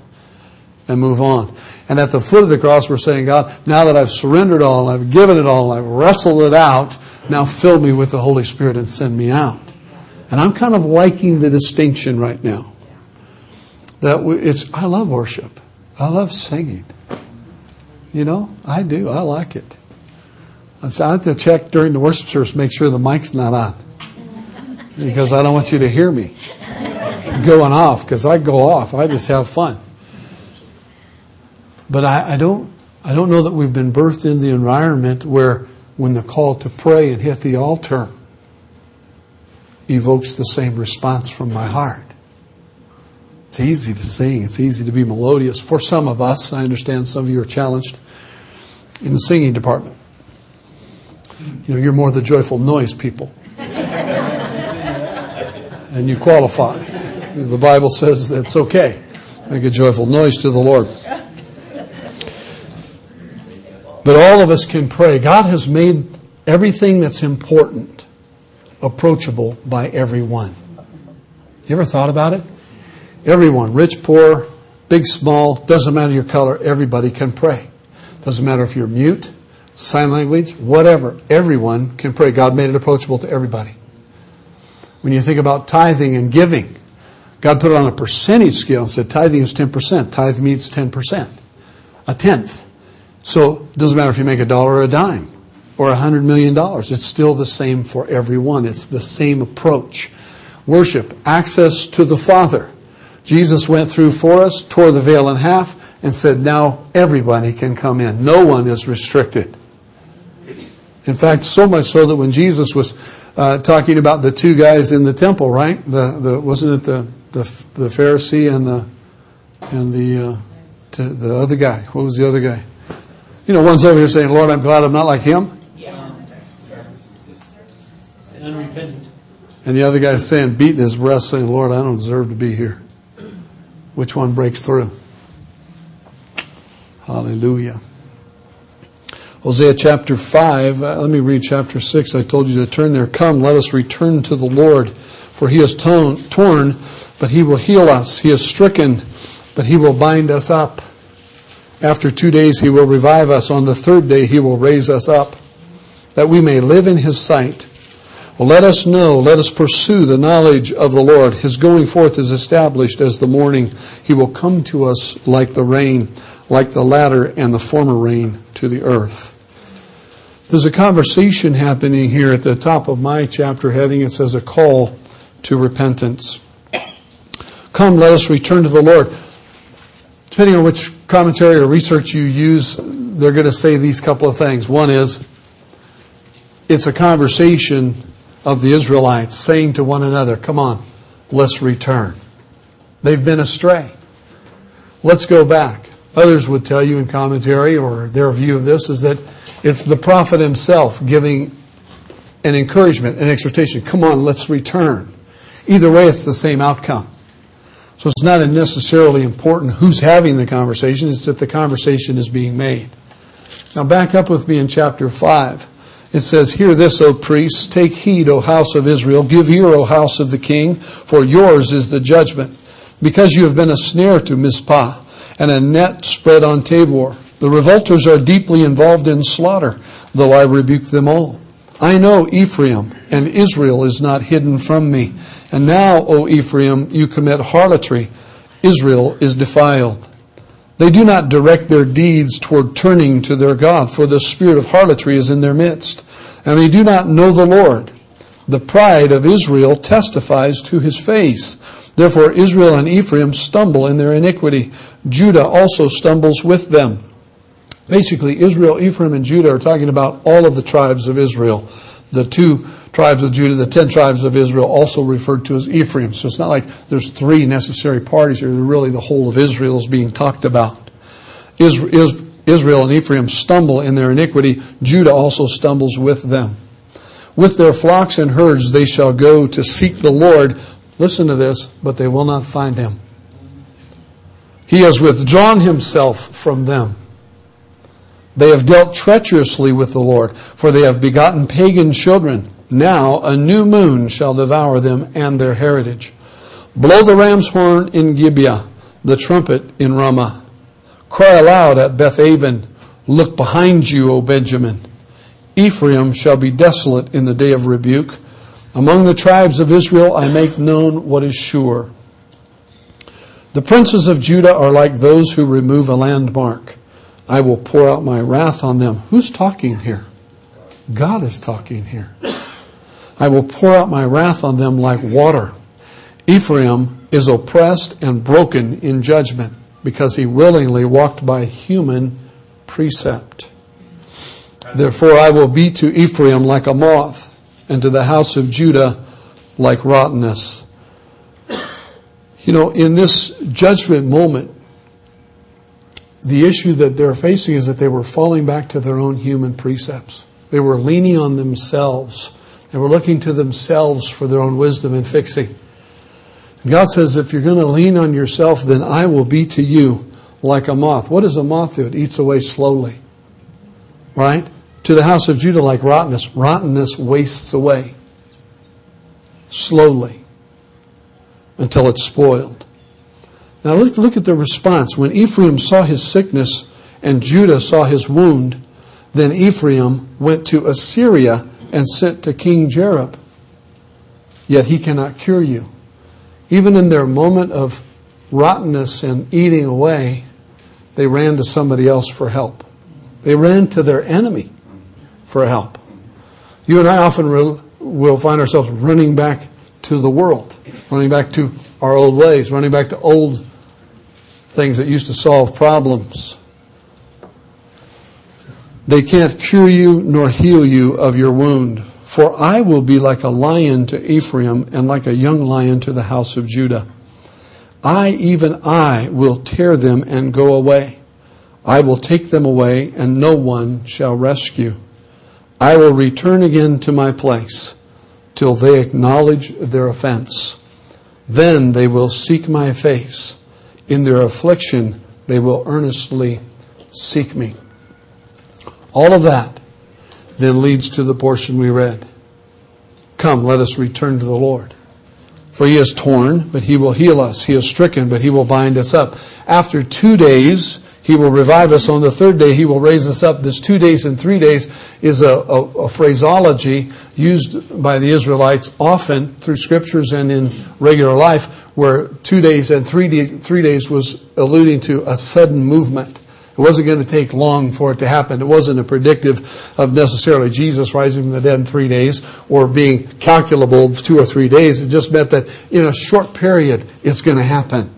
and move on. And at the foot of the cross, we're saying, God, now that I've surrendered all, I've given it all, I've wrestled it out, now fill me with the Holy Spirit and send me out. And I'm kind of liking the distinction right now. That it's, I love worship. I love singing. You know, I do. I like it. I have to check during the worship service, make sure the mic's not on. Because I don't want you to hear me going off, because I go off. I just have fun. But I, I don't I don't know that we've been birthed in the environment where when the call to pray and hit the altar evokes the same response from my heart. It's easy to sing, it's easy to be melodious. For some of us, I understand some of you are challenged in the singing department. You know, you're more the joyful noise people. and you qualify. The Bible says that's okay. Make a joyful noise to the Lord. But all of us can pray. God has made everything that's important approachable by everyone. You ever thought about it? Everyone, rich, poor, big, small, doesn't matter your color, everybody can pray. Doesn't matter if you're mute, sign language, whatever. Everyone can pray. God made it approachable to everybody. When you think about tithing and giving, God put it on a percentage scale and said tithing is 10%. Tithe means 10%, a tenth. So it doesn't matter if you make a dollar or a dime or a hundred million dollars. It's still the same for everyone. It's the same approach. Worship, access to the Father. Jesus went through for us, tore the veil in half, and said, now everybody can come in. No one is restricted. In fact, so much so that when Jesus was uh, talking about the two guys in the temple, right? The, the wasn't it the, the, the Pharisee and the and the uh, to, the other guy? What was the other guy? You know, one's over here saying, "Lord, I'm glad I'm not like him." Unrepentant. And the other guy's saying, beating his breast, saying, "Lord, I don't deserve to be here." Which one breaks through? Hallelujah. Hosea chapter 5, uh, let me read chapter 6. I told you to turn there. Come, let us return to the Lord, for he is torn, torn, but he will heal us. He is stricken, but he will bind us up. After two days he will revive us. On the third day he will raise us up, that we may live in his sight. Well, let us know, let us pursue the knowledge of the Lord. His going forth is established as the morning. He will come to us like the rain like the latter and the former rain to the earth. There's a conversation happening here at the top of my chapter heading. It says a call to repentance. Come, let us return to the Lord. Depending on which commentary or research you use, they're going to say these couple of things. One is, it's a conversation of the Israelites saying to one another, come on, let's return. They've been astray. Let's go back. Others would tell you in commentary or their view of this is that it's the prophet himself giving an encouragement, an exhortation. Come on, let's return. Either way, it's the same outcome. So it's not necessarily important who's having the conversation, it's that the conversation is being made. Now back up with me in chapter 5. It says, Hear this, O priests, take heed, O house of Israel, give ear, O house of the king, for yours is the judgment. Because you have been a snare to Mizpah, and a net spread on Tabor. The revolters are deeply involved in slaughter, though I rebuke them all. I know Ephraim, and Israel is not hidden from me. And now, O Ephraim, you commit harlotry. Israel is defiled. They do not direct their deeds toward turning to their God, for the spirit of harlotry is in their midst. And they do not know the Lord. The pride of Israel testifies to his face. Therefore, Israel and Ephraim stumble in their iniquity. Judah also stumbles with them. Basically, Israel, Ephraim, and Judah are talking about all of the tribes of Israel. The two tribes of Judah, the ten tribes of Israel, also referred to as Ephraim. So it's not like there's three necessary parties here. Really, the whole of Israel is being talked about. Israel and Ephraim stumble in their iniquity. Judah also stumbles with them. With their flocks and herds they shall go to seek the Lord. Listen to this, but they will not find him. He has withdrawn himself from them. They have dealt treacherously with the Lord, for they have begotten pagan children. Now a new moon shall devour them and their heritage. Blow the ram's horn in Gibeah, the trumpet in Ramah. Cry aloud at Beth Bethaven. Look behind you, O Benjamin. Ephraim shall be desolate in the day of rebuke. Among the tribes of Israel I make known what is sure. The princes of Judah are like those who remove a landmark. I will pour out my wrath on them. Who's talking here? God is talking here. I will pour out my wrath on them like water. Ephraim is oppressed and broken in judgment because he willingly walked by human precept. Therefore, I will be to Ephraim like a moth, and to the house of Judah like rottenness. You know, in this judgment moment, the issue that they're facing is that they were falling back to their own human precepts. They were leaning on themselves. They were looking to themselves for their own wisdom and fixing. And God says, if you're going to lean on yourself, then I will be to you like a moth. What does a moth do? It eats away slowly. Right? To the house of Judah like rottenness. Rottenness wastes away slowly until it's spoiled. Now look, look at the response. When Ephraim saw his sickness and Judah saw his wound, then Ephraim went to Assyria and sent to King Jareb. Yet he cannot cure you. Even in their moment of rottenness and eating away, they ran to somebody else for help. They ran to their enemy for help. You and I often will find ourselves running back to the world, running back to our old ways, running back to old things that used to solve problems. They can't cure you nor heal you of your wound. For I will be like a lion to Ephraim and like a young lion to the house of Judah. I, even I, will tear them and go away. I will take them away and no one shall rescue. I will return again to my place till they acknowledge their offense. Then they will seek my face in their affliction, they will earnestly seek me. All of that then leads to the portion we read. Come, let us return to the Lord. For he is torn, but he will heal us. He is stricken, but he will bind us up. After two days, he will revive us. On the third day, he will raise us up. This two days and three days is a, a, a, phraseology used by the Israelites often through scriptures and in regular life where two days and three, day, three days was alluding to a sudden movement. It wasn't going to take long for it to happen. It wasn't a predictive of necessarily Jesus rising from the dead in three days or being calculable two or three days. It just meant that in a short period, it's going to happen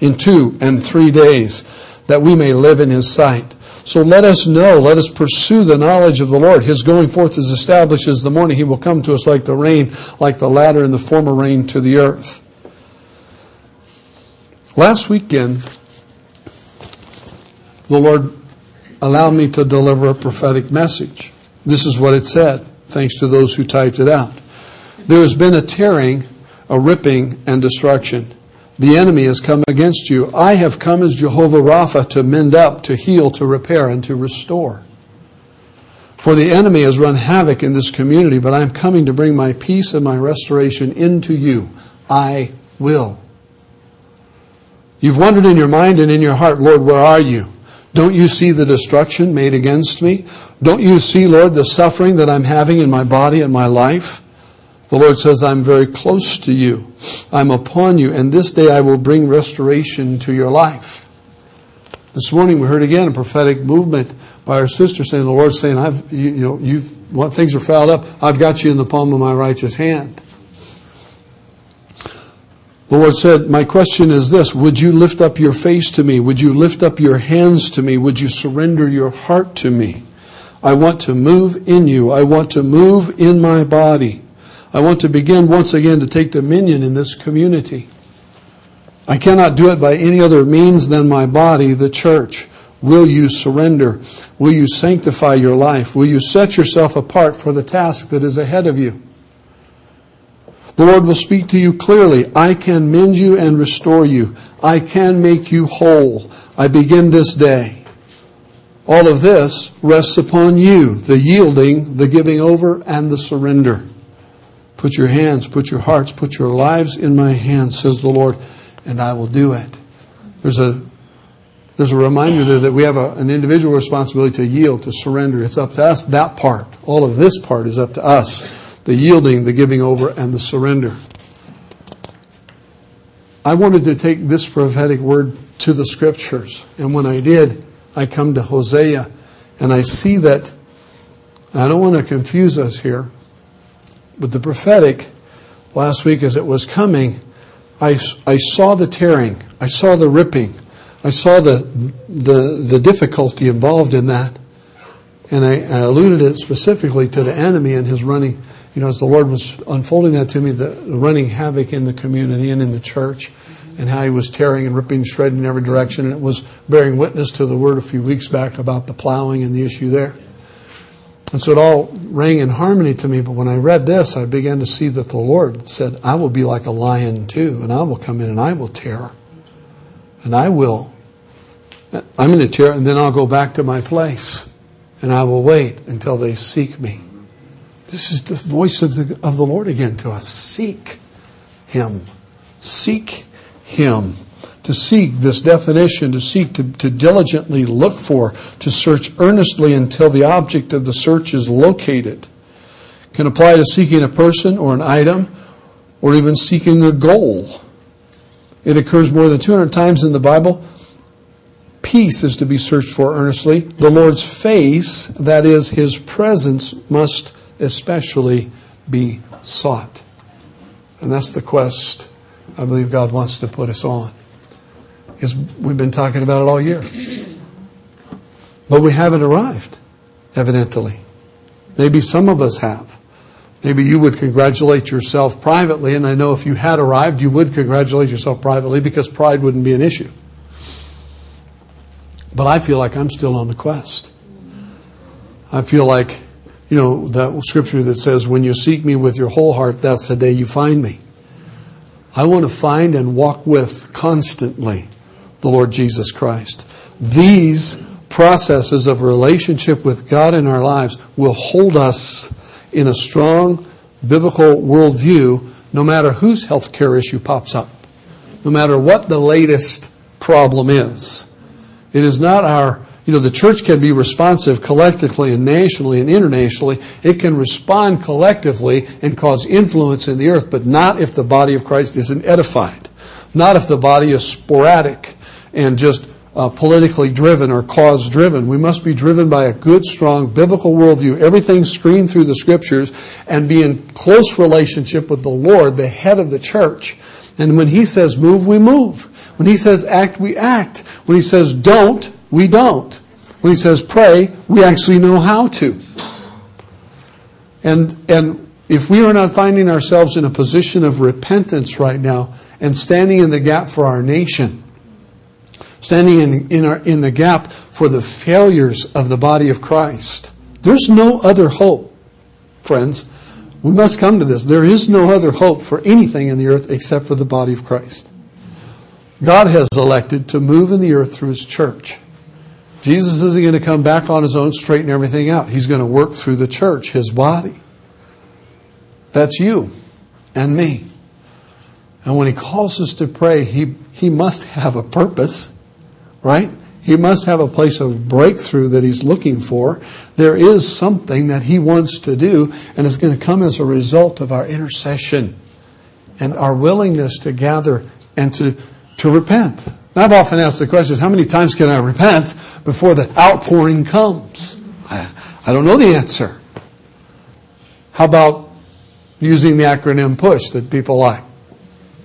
in two and three days that we may live in His sight. So let us know, let us pursue the knowledge of the Lord. His going forth is established as the morning. He will come to us like the rain, like the latter and the former rain to the earth. Last weekend, the Lord allowed me to deliver a prophetic message. This is what it said, thanks to those who typed it out. There has been a tearing, a ripping, and destruction. The enemy has come against you. I have come as Jehovah Rapha to mend up, to heal, to repair, and to restore. For the enemy has run havoc in this community, but I am coming to bring my peace and my restoration into you. I will. You've wondered in your mind and in your heart, Lord, where are you? Don't you see the destruction made against me? Don't you see, Lord, the suffering that I'm having in my body and my life? The Lord says, I'm very close to you. I'm upon you, and this day I will bring restoration to your life. This morning we heard again a prophetic movement by our sister saying, the Lord's saying, I've, you, you know, you've, what things are fouled up, I've got you in the palm of my righteous hand. The Lord said, My question is this Would you lift up your face to me? Would you lift up your hands to me? Would you surrender your heart to me? I want to move in you. I want to move in my body. I want to begin once again to take dominion in this community. I cannot do it by any other means than my body, the church. Will you surrender? Will you sanctify your life? Will you set yourself apart for the task that is ahead of you? The Lord will speak to you clearly. I can mend you and restore you. I can make you whole. I begin this day. All of this rests upon you the yielding, the giving over, and the surrender. Put your hands, put your hearts, put your lives in my hands, says the Lord, and I will do it. There's a there's a reminder there that we have a, an individual responsibility to yield, to surrender. It's up to us. That part, all of this part is up to us the yielding, the giving over, and the surrender. I wanted to take this prophetic word to the scriptures. And when I did, I come to Hosea and I see that, I don't want to confuse us here, but the prophetic last week as it was coming, I, I saw the tearing, I saw the ripping, I saw the, the, the difficulty involved in that. And I, I alluded it specifically to the enemy and his running you know, as the Lord was unfolding that to me, the, running havoc in the community and in the church, and how he was tearing and ripping, shredding in every direction, and it was bearing witness to the word a few weeks back about the plowing and the issue there. And so it all rang in harmony to me, but when I read this, I began to see that the Lord said, I will be like a lion too, and I will come in and I will tear. And I will. I'm going to tear, and then I'll go back to my place, and I will wait until they seek me. This is the voice of the, of the Lord again to us. Seek Him. Seek Him. To seek this definition, to seek, to, to diligently look for, to search earnestly until the object of the search is located. Can apply to seeking a person or an item or even seeking a goal. It occurs more than 200 times in the Bible. Peace is to be searched for earnestly. The Lord's face, that is, His presence, must especially be sought. And that's the quest I believe God wants to put us on. Is we've been talking about it all year. But we haven't arrived, evidently. Maybe some of us have. Maybe you would congratulate yourself privately, and I know if you had arrived, you would congratulate yourself privately because pride wouldn't be an issue. But I feel like I'm still on the quest. I feel like you know, that scripture that says, when you seek me with your whole heart, that's the day you find me. I want to find and walk with constantly the Lord Jesus Christ. These processes of relationship with God in our lives will hold us in a strong biblical worldview no matter whose health care issue pops up, no matter what the latest problem is. It is not our you know, the church can be responsive collectively and nationally and internationally. It can respond collectively and cause influence in the earth, but not if the body of Christ isn't edified. Not if the body is sporadic and just uh, politically driven or cause driven. We must be driven by a good, strong biblical worldview, everything screened through the scriptures, and be in close relationship with the Lord, the head of the church. And when He says move, we move. When He says act, we act. When He says don't, we don't. When he says pray, we actually know how to. And, and if we are not finding ourselves in a position of repentance right now and standing in the gap for our nation, standing in, in, our, in the gap for the failures of the body of Christ. There's no other hope, friends. We must come to this. There is no other hope for anything in the earth except for the body of Christ. God has elected to move in the earth through His church. Jesus isn't going to come back on His own, straighten everything out. He's going to work through the church, His body. That's you and me. And when He calls us to pray, He, he must have a purpose, right? He must have a place of breakthrough that He's looking for. There is something that He wants to do, and it's going to come as a result of our intercession and our willingness to gather and to, to repent. I've often asked the question, how many times can I repent before the outpouring comes? I, I don't know the answer. How about using the acronym PUSH that people like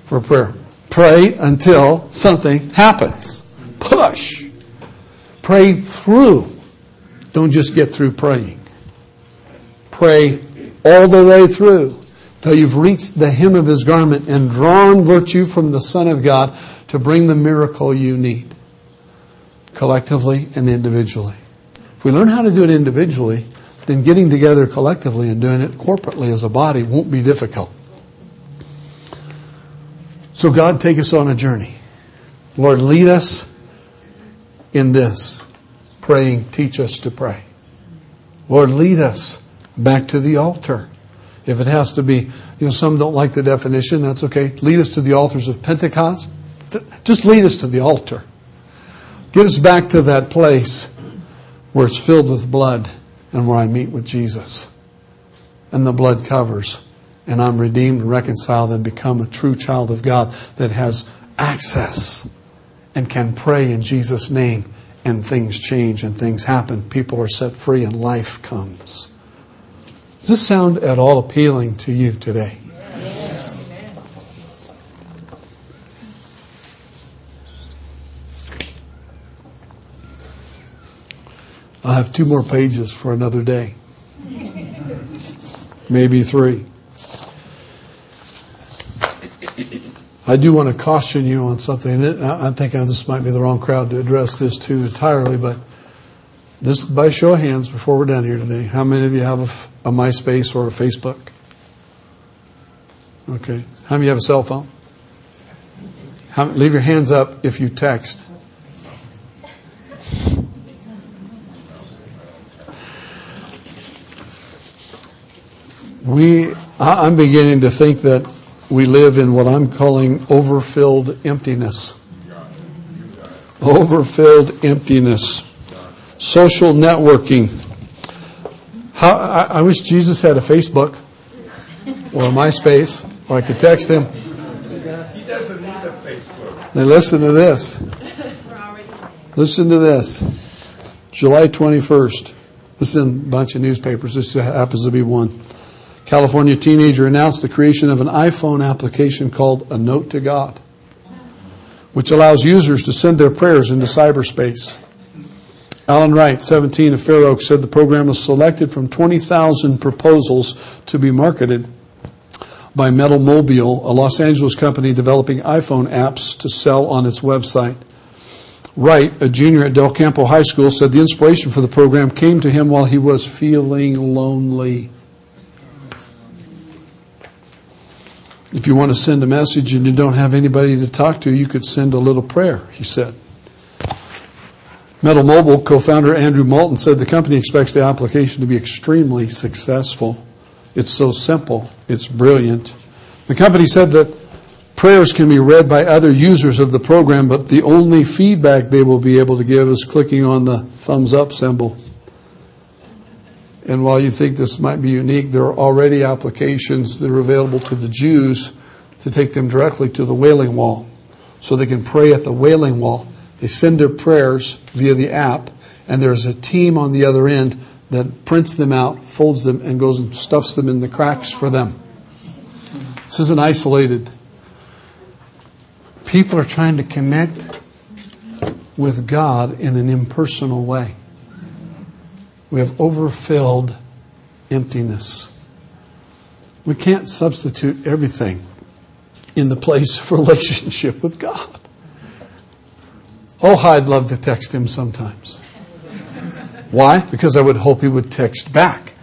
for prayer? Pray until something happens. Push. Pray through. Don't just get through praying. Pray all the way through till you've reached the hem of his garment and drawn virtue from the Son of God to bring the miracle you need, collectively and individually. If we learn how to do it individually, then getting together collectively and doing it corporately as a body won't be difficult. So, God, take us on a journey. Lord, lead us in this. Praying, teach us to pray. Lord, lead us back to the altar. If it has to be, you know, some don't like the definition, that's okay. Lead us to the altars of Pentecost. Just lead us to the altar. Get us back to that place where it's filled with blood and where I meet with Jesus. And the blood covers. And I'm redeemed and reconciled and become a true child of God that has access and can pray in Jesus' name. And things change and things happen. People are set free and life comes. Does this sound at all appealing to you today? I'll have two more pages for another day. Maybe three. I do want to caution you on something. I think this might be the wrong crowd to address this to entirely, but this by show of hands before we're done here today. How many of you have a, a MySpace or a Facebook? Okay. How many of you have a cell phone? How, leave your hands up if you text. We, I'm beginning to think that we live in what I'm calling overfilled emptiness. Overfilled emptiness. Social networking. How, I, I wish Jesus had a Facebook or a MySpace, or I could text him. He doesn't need a Facebook. Now listen to this. Listen to this. July 21st. This is in a bunch of newspapers. This happens to be one. California teenager announced the creation of an iPhone application called A Note to God, which allows users to send their prayers into cyberspace. Alan Wright, 17 of Fair Oaks, said the program was selected from 20,000 proposals to be marketed by Metal Mobile, a Los Angeles company developing iPhone apps to sell on its website. Wright, a junior at Del Campo High School, said the inspiration for the program came to him while he was feeling lonely. If you want to send a message and you don't have anybody to talk to, you could send a little prayer, he said. Metal Mobile co founder Andrew Moulton said the company expects the application to be extremely successful. It's so simple, it's brilliant. The company said that prayers can be read by other users of the program, but the only feedback they will be able to give is clicking on the thumbs up symbol. And while you think this might be unique, there are already applications that are available to the Jews to take them directly to the wailing wall. So they can pray at the wailing wall. They send their prayers via the app, and there's a team on the other end that prints them out, folds them, and goes and stuffs them in the cracks for them. This isn't isolated. People are trying to connect with God in an impersonal way. We have overfilled emptiness. We can't substitute everything in the place of relationship with God. Oh, I'd love to text him sometimes. Why? Because I would hope he would text back.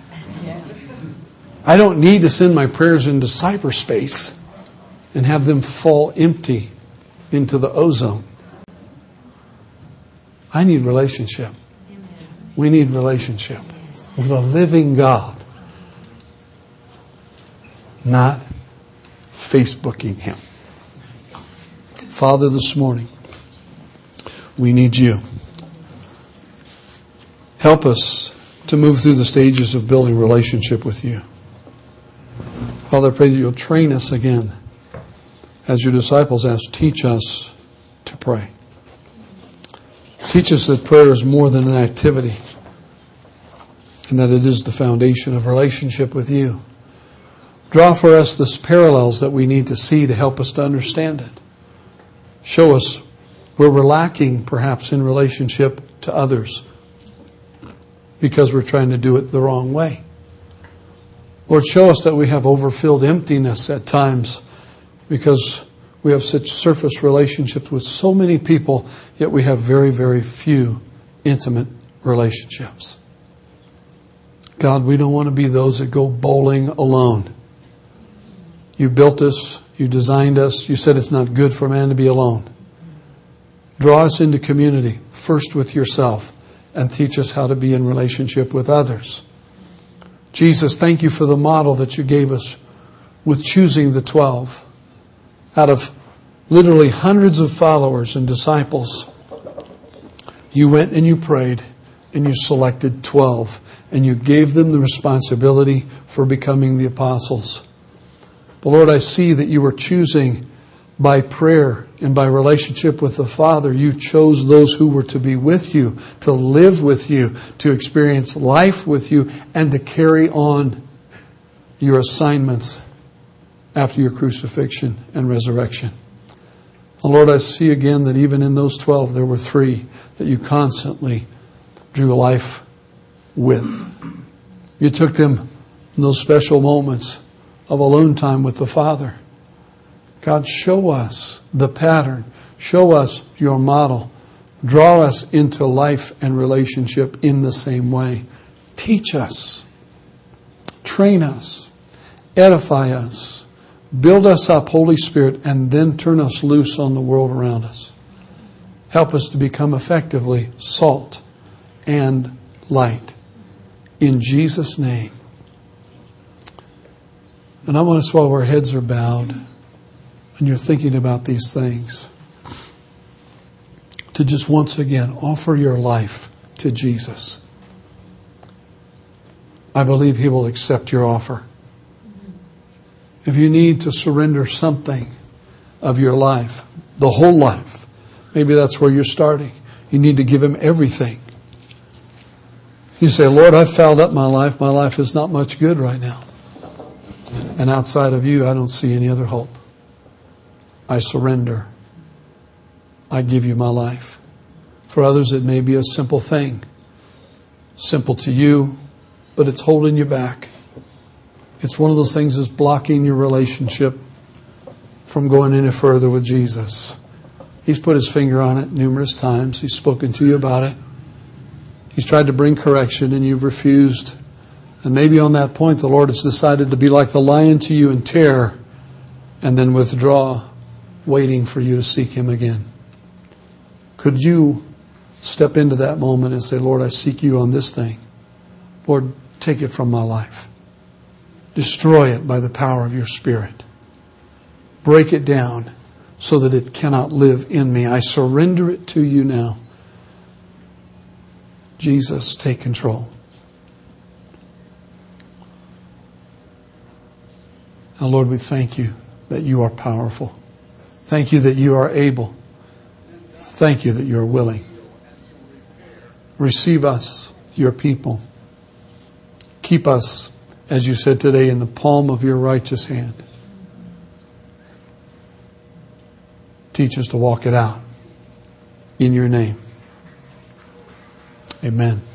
I don't need to send my prayers into cyberspace and have them fall empty into the ozone. I need relationship. We need relationship with a living God, not Facebooking Him. Father, this morning, we need you. Help us to move through the stages of building relationship with you. Father, I pray that you'll train us again. As your disciples asked, teach us to pray. Teach us that prayer is more than an activity and that it is the foundation of relationship with you. Draw for us the parallels that we need to see to help us to understand it. Show us where we're lacking, perhaps, in relationship to others because we're trying to do it the wrong way. Lord, show us that we have overfilled emptiness at times because we have such surface relationships with so many people, yet we have very, very few intimate relationships. God, we don't want to be those that go bowling alone. You built us, you designed us, you said it's not good for man to be alone. Draw us into community, first with yourself, and teach us how to be in relationship with others. Jesus, thank you for the model that you gave us with choosing the 12. Out of literally hundreds of followers and disciples, you went and you prayed and you selected 12 and you gave them the responsibility for becoming the apostles. But Lord, I see that you were choosing by prayer and by relationship with the Father, you chose those who were to be with you, to live with you, to experience life with you, and to carry on your assignments after your crucifixion and resurrection. And Lord, I see again that even in those 12, there were three that you constantly drew life with. You took them in those special moments of alone time with the Father God, show us the pattern. Show us your model. Draw us into life and relationship in the same way. Teach us. Train us. Edify us. Build us up, Holy Spirit, and then turn us loose on the world around us. Help us to become effectively salt and light. In Jesus' name. And I want us, while our heads are bowed, and you're thinking about these things, to just once again offer your life to Jesus. I believe He will accept your offer. If you need to surrender something of your life, the whole life, maybe that's where you're starting. You need to give Him everything. You say, Lord, I've fouled up my life. My life is not much good right now. And outside of you, I don't see any other hope. I surrender. I give you my life. For others, it may be a simple thing, simple to you, but it's holding you back. It's one of those things that's blocking your relationship from going any further with Jesus. He's put his finger on it numerous times. He's spoken to you about it. He's tried to bring correction and you've refused. And maybe on that point, the Lord has decided to be like the lion to you and tear and then withdraw waiting for you to seek Him again. Could you step into that moment and say, Lord, I seek you on this thing? Lord, take it from my life. Destroy it by the power of your Spirit. Break it down so that it cannot live in me. I surrender it to you now. Jesus, take control. Now, Lord, we thank you that you are powerful. Thank you that you are able. Thank you that you are willing. Receive us, your people. Keep us, as you said today, in the palm of your righteous hand. Teach us to walk it out in your name. Amen.